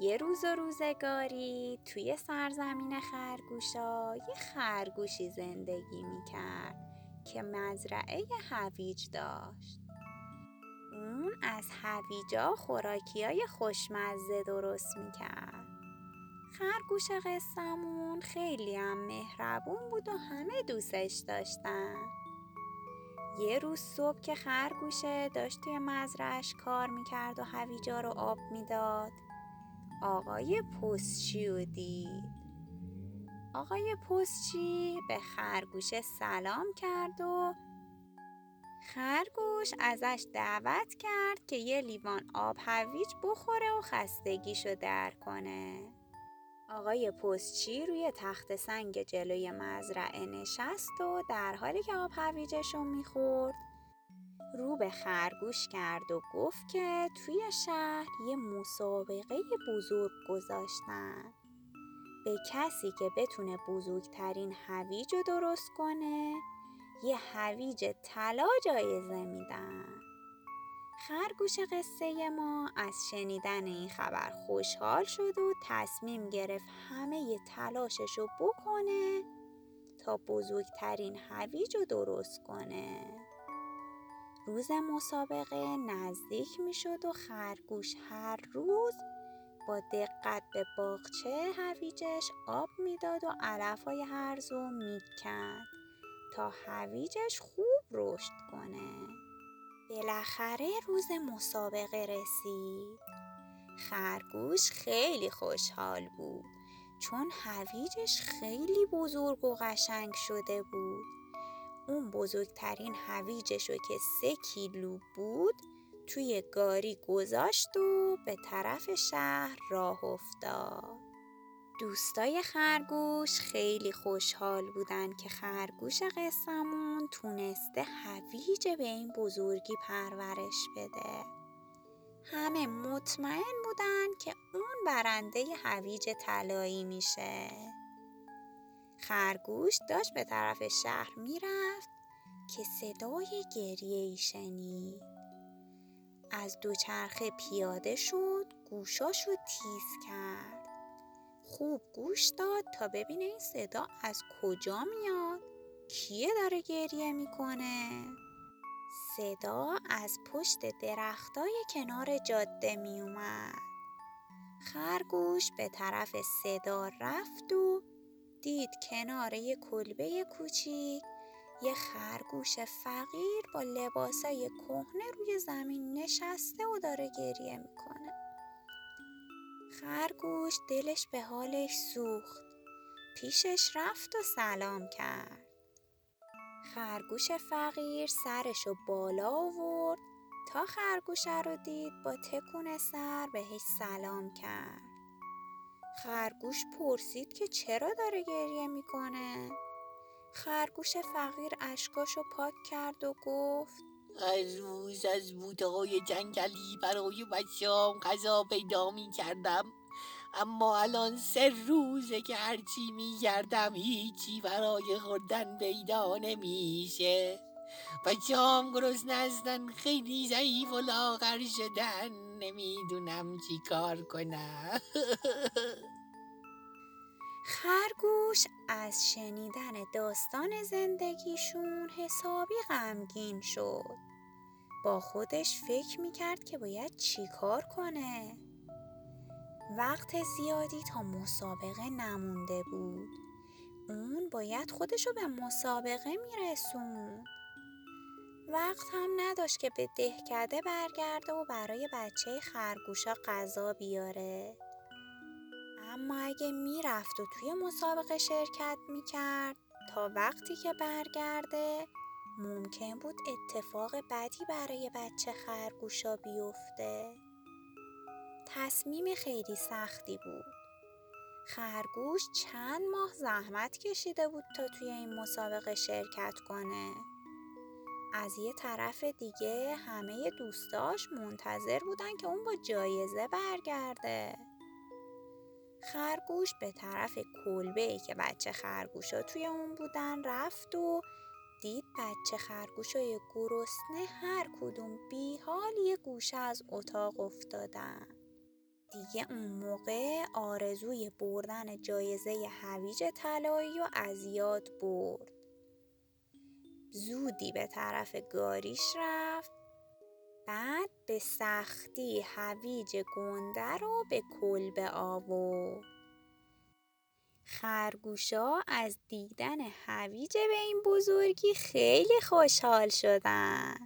یه روز و روزگاری توی سرزمین خرگوشا یه خرگوشی زندگی می‌کرد که مزرعه هویج داشت. اون از هویجا خوراکی های خوشمزه درست می‌کرد. خرگوش قصمون خیلی هم مهربون بود و همه دوستش داشتن. یه روز صبح که خرگوشه داشت توی مزرعش کار می‌کرد و هویجا رو آب می‌داد. آقای پستچی رو دید. آقای پستچی به خرگوش سلام کرد و خرگوش ازش دعوت کرد که یه لیوان آب هویج بخوره و خستگیشو در کنه. آقای پستچی روی تخت سنگ جلوی مزرعه نشست و در حالی که آب هویجش رو می‌خورد رو به خرگوش کرد و گفت که توی شهر یه مسابقه بزرگ گذاشتن. به کسی که بتونه بزرگترین هویج رو درست کنه یه هویج طلا جایزه میدن خرگوش قصه ما از شنیدن این خبر خوشحال شد و تصمیم گرفت همه ی تلاشش رو بکنه تا بزرگترین هویج رو درست کنه. روز مسابقه نزدیک می شد و خرگوش هر روز با دقت به باغچه هویجش آب می‌داد و علفهای هرزو می‌کند تا هویجش خوب رشد کنه. بالاخره روز مسابقه رسید. خرگوش خیلی خوشحال بود چون هویجش خیلی بزرگ و قشنگ شده بود. اون بزرگترین هویجش رو که سه کیلو بود توی گاری گذاشت و به طرف شهر راه افتاد. دوستای خرگوش خیلی خوشحال بودن که خرگوش قصمون تونسته هویج به این بزرگی پرورش بده. همه مطمئن بودن که اون برنده هویج طلایی میشه. خرگوش داشت به طرف شهر می‌رفت که صدای گریه ای شنید. از دوچرخه پیاده شد گوشاشو تیز کرد. خوب گوش داد تا ببینه این صدا از کجا میاد کیه داره گریه می‌کنه. صدا از پشت درختای کنار جاده میومد خرگوش به طرف صدا رفت و دید کنار یه کلبه کوچیک یه خرگوش فقیر با لباسای کهنه روی زمین نشسته و داره گریه می‌کنه. خرگوش دلش به حالش سوخت. پیشش رفت و سلام کرد. خرگوش فقیر سرشو بالا آورد تا خرگوشه رو دید با تکون سر بهش سلام کرد. خرگوش پرسید که چرا داره گریه می‌کنه. خرگوش فقیر اشکاشو پاک کرد و گفت از روز از بوته جنگلی برای بچه‌ام غذا پیدا می کردم اما الان سه روزه که هرچی می گردم هیچی برای خوردن پیدا نمیشه. بچه هم گرسنه هستن خیلی ضعیف و لاغر شدن. نمی‌دونم چی کار کنم. خرگوش از شنیدن داستان زندگیشون حسابی غمگین شد. با خودش فکر می‌کرد که باید چی کار کنه. وقت زیادی تا مسابقه نمونده بود. اون باید خودشو به مسابقه میرسون وقت هم نداشت که به دهکده برگرده و برای بچه خرگوشا غذا بیاره. اما اگه می‌رفت و توی مسابقه شرکت می‌کرد تا وقتی که برگرده ممکن بود اتفاق بدی برای بچه خرگوشا بیفته. تصمیم خیلی سختی بود. خرگوش چند ماه زحمت کشیده بود تا توی این مسابقه شرکت کنه. از یه طرف دیگه همه دوستاش منتظر بودن که اون با جایزه برگرده. خرگوش به طرف کلبه ای که بچه خرگوشا توی اون بودن رفت و دید بچه خرگوشای گرسنه هر کدوم بی حال یه گوشه از اتاق افتادن. دیگه اون موقع آرزوی بردن جایزه هویج طلایی و از یاد برد. زودی به طرف گاریش رفت. بعد به سختی هویج گنده رو به کلبه آورد. خرگوشا از دیدن هویج به این بزرگی خیلی خوشحال شدن.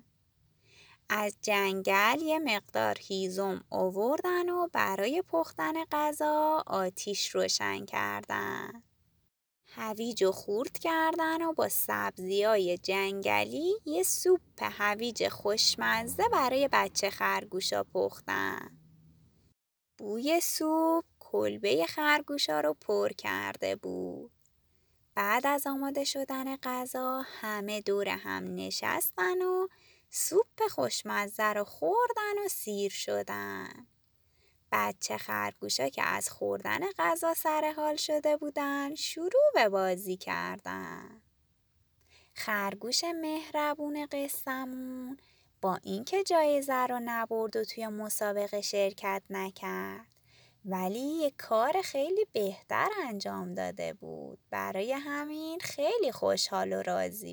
از جنگل یه مقدار هیزم آوردن و برای پختن غذا آتیش روشن کردن. هویج و خورد کردن و با سبزی های جنگلی یه سوپ هویج خوشمزه برای بچه خرگوشا پختن. بوی سوپ کلبه خرگوشا رو پر کرده بود. بعد از آماده شدن غذا همه دور هم نشستن و سوپ خوشمزه رو خوردن و سیر شدن. بچه خرگوشا که از خوردن غذا سر حال شده بودن شروع به بازی کردن. خرگوش مهربون قصمون با اینکه جایزه رو نبرد و توی مسابقه شرکت نکرد ولی یه کار خیلی بهتر انجام داده بود. برای همین خیلی خوشحال و راضی